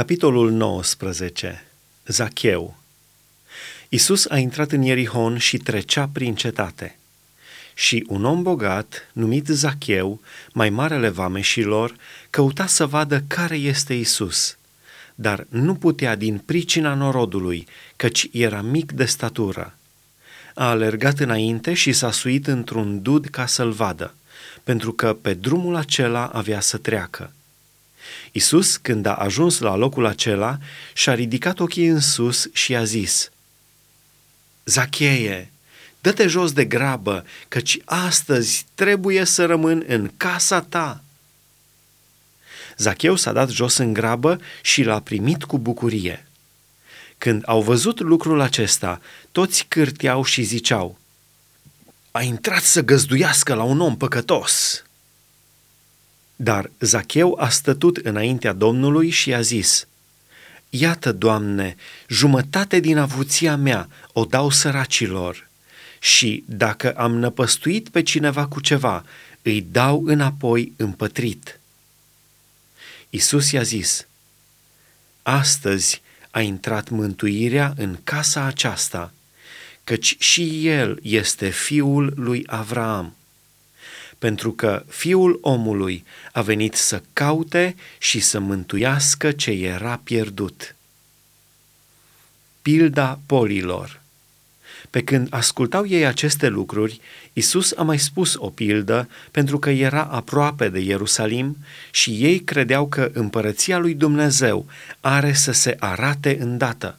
Capitolul 19. Zacheu Isus a intrat în Ierihon și trecea prin cetate. Și un om bogat, numit Zacheu, mai marele vameșilor, căuta să vadă care este Isus, dar nu putea din pricina norodului, căci era mic de statură. A alergat înainte și s-a suit într-un dud ca să-l vadă, pentru că pe drumul acela avea să treacă. Isus, când a ajuns la locul acela, și-a ridicat ochii în sus și a zis, Zacheie, dă-te jos de grabă, căci astăzi trebuie să rămân în casa ta. Zacheu s-a dat jos în grabă și l-a primit cu bucurie. Când au văzut lucrul acesta, toți cârteau și ziceau, A intrat să găzduiască la un om păcătos. Dar Zacheu a stătut înaintea Domnului și a zis, Iată, Doamne, jumătate din avuția mea o dau săracilor și dacă am năpăstuit pe cineva cu ceva, îi dau înapoi împătrit. Isus i-a zis, Astăzi a intrat mântuirea în casa aceasta, căci și el este fiul lui Avraam pentru că Fiul omului a venit să caute și să mântuiască ce era pierdut. Pilda polilor Pe când ascultau ei aceste lucruri, Isus a mai spus o pildă pentru că era aproape de Ierusalim și ei credeau că împărăția lui Dumnezeu are să se arate îndată.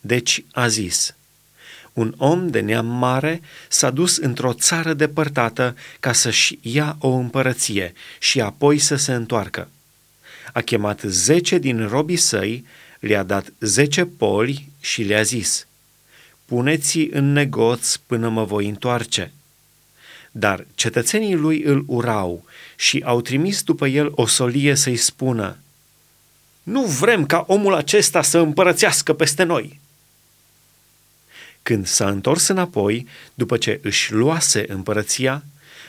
Deci a zis – un om de neam mare s-a dus într-o țară depărtată ca să-și ia o împărăție și apoi să se întoarcă. A chemat zece din robii săi, le-a dat zece poli și le-a zis, Puneți în negoț până mă voi întoarce. Dar cetățenii lui îl urau și au trimis după el o solie să-i spună, Nu vrem ca omul acesta să împărățească peste noi!' Când s-a întors înapoi, după ce își luase împărăția,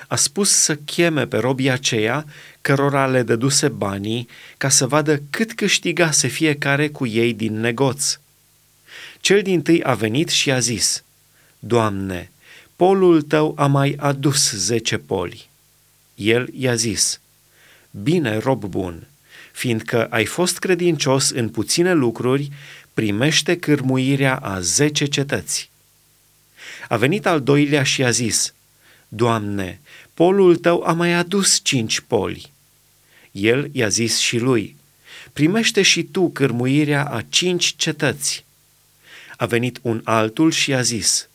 a spus să cheme pe robii aceia cărora le dăduse banii ca să vadă cât câștigase fiecare cu ei din negoț. Cel din tâi a venit și a zis, Doamne, polul tău a mai adus zece poli. El i-a zis, Bine, rob bun, fiindcă ai fost credincios în puține lucruri, primește cârmuirea a zece cetăți. A venit al doilea și a zis, Doamne, polul tău a mai adus cinci poli. El i-a zis și lui, primește și tu cârmuirea a cinci cetăți. A venit un altul și a zis,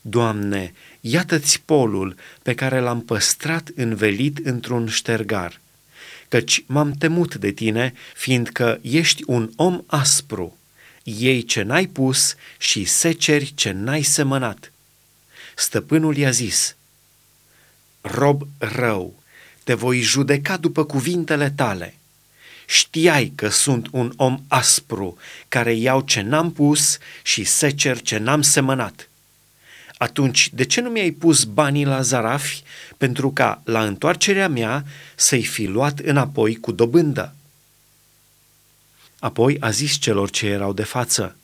Doamne, iată-ți polul pe care l-am păstrat învelit într-un ștergar, căci m-am temut de tine, fiindcă ești un om aspru iei ce n-ai pus și seceri ce n-ai semănat. Stăpânul i-a zis, rob rău, te voi judeca după cuvintele tale. Știai că sunt un om aspru, care iau ce n-am pus și secer ce n-am semănat. Atunci, de ce nu mi-ai pus banii la zarafi pentru ca, la întoarcerea mea, să-i fi luat înapoi cu dobândă?' Apoi a zis celor ce erau de față,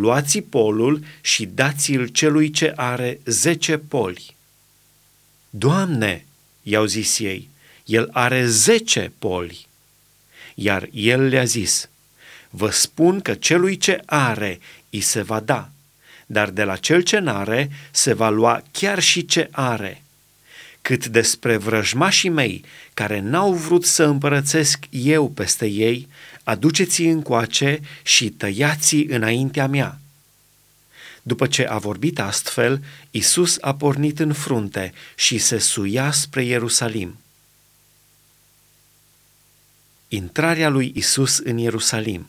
luați polul și dați-l celui ce are zece poli. Doamne, i-au zis ei, el are zece poli. Iar el le-a zis, vă spun că celui ce are îi se va da, dar de la cel ce n-are se va lua chiar și ce are. Cât despre vrăjmașii mei, care n-au vrut să împărățesc eu peste ei, aduceți încoace și tăiați înaintea mea. După ce a vorbit astfel, Isus a pornit în frunte și se suia spre Ierusalim. Intrarea lui Isus în Ierusalim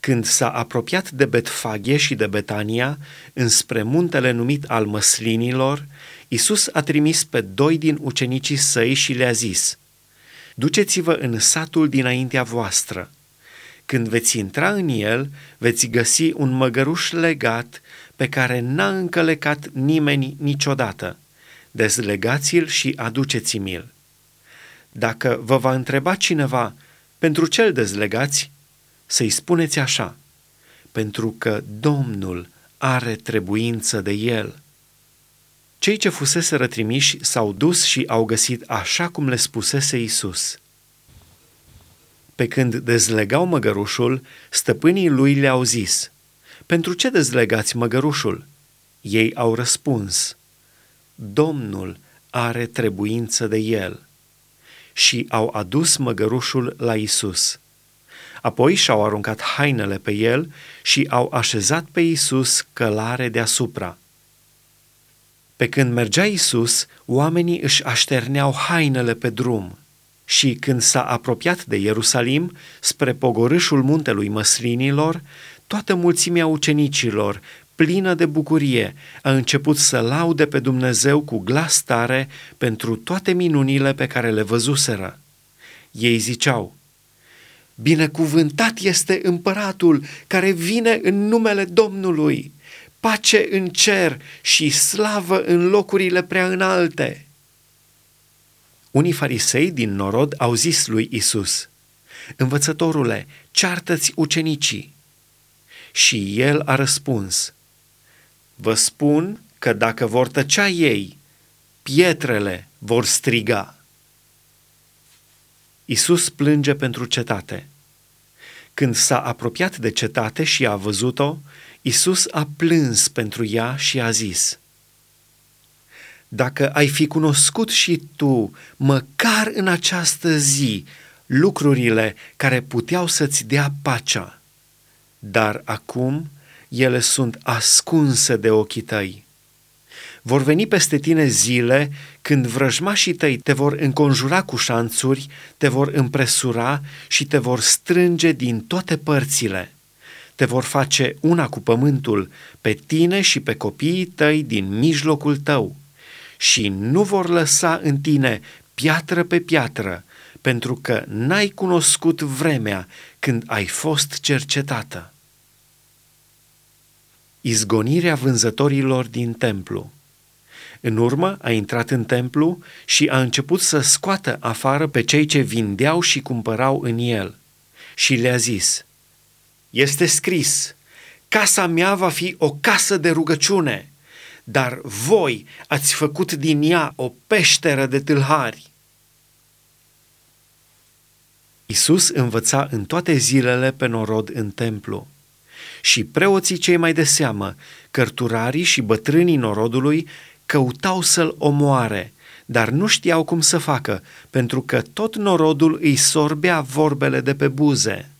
Când s-a apropiat de Betfaghe și de Betania, înspre muntele numit al măslinilor, Isus a trimis pe doi din ucenicii săi și le-a zis – Duceți-vă în satul dinaintea voastră. Când veți intra în el, veți găsi un măgăruș legat pe care n-a încălecat nimeni niciodată. Dezlegați-l și aduceți-mi-l. Dacă vă va întreba cineva, pentru ce îl dezlegați? să-i spuneți așa, pentru că Domnul are trebuință de el. Cei ce fusese rătrimiși s-au dus și au găsit așa cum le spusese Isus. Pe când dezlegau măgărușul, stăpânii lui le-au zis, Pentru ce dezlegați măgărușul?" Ei au răspuns, Domnul are trebuință de el. Și au adus măgărușul la Isus. Apoi și-au aruncat hainele pe el și au așezat pe Isus călare deasupra. Pe când mergea Isus, oamenii își așterneau hainele pe drum. Și când s-a apropiat de Ierusalim, spre pogorâșul muntelui măslinilor, toată mulțimea ucenicilor, plină de bucurie, a început să laude pe Dumnezeu cu glas tare pentru toate minunile pe care le văzuseră. Ei ziceau, Binecuvântat este împăratul care vine în numele Domnului, pace în cer și slavă în locurile prea înalte. Unii farisei din norod au zis lui Isus, Învățătorule, ceartă-ți ucenicii. Și el a răspuns, Vă spun că dacă vor tăcea ei, pietrele vor striga. Isus plânge pentru cetate. Când s-a apropiat de cetate și a văzut-o, Isus a plâns pentru ea și a zis, Dacă ai fi cunoscut și tu, măcar în această zi, lucrurile care puteau să-ți dea pacea, dar acum ele sunt ascunse de ochii tăi. Vor veni peste tine zile când vrăjmașii tăi te vor înconjura cu șanțuri, te vor împresura și te vor strânge din toate părțile. Te vor face una cu pământul, pe tine și pe copiii tăi din mijlocul tău. Și nu vor lăsa în tine piatră pe piatră, pentru că n-ai cunoscut vremea când ai fost cercetată. Izgonirea vânzătorilor din templu în urmă a intrat în templu și a început să scoată afară pe cei ce vindeau și cumpărau în el. Și le-a zis, Este scris, casa mea va fi o casă de rugăciune, dar voi ați făcut din ea o peșteră de tâlhari. Isus învăța în toate zilele pe norod în templu și preoții cei mai de seamă, cărturarii și bătrânii norodului căutau să-l omoare, dar nu știau cum să facă, pentru că tot norodul îi sorbea vorbele de pe buze.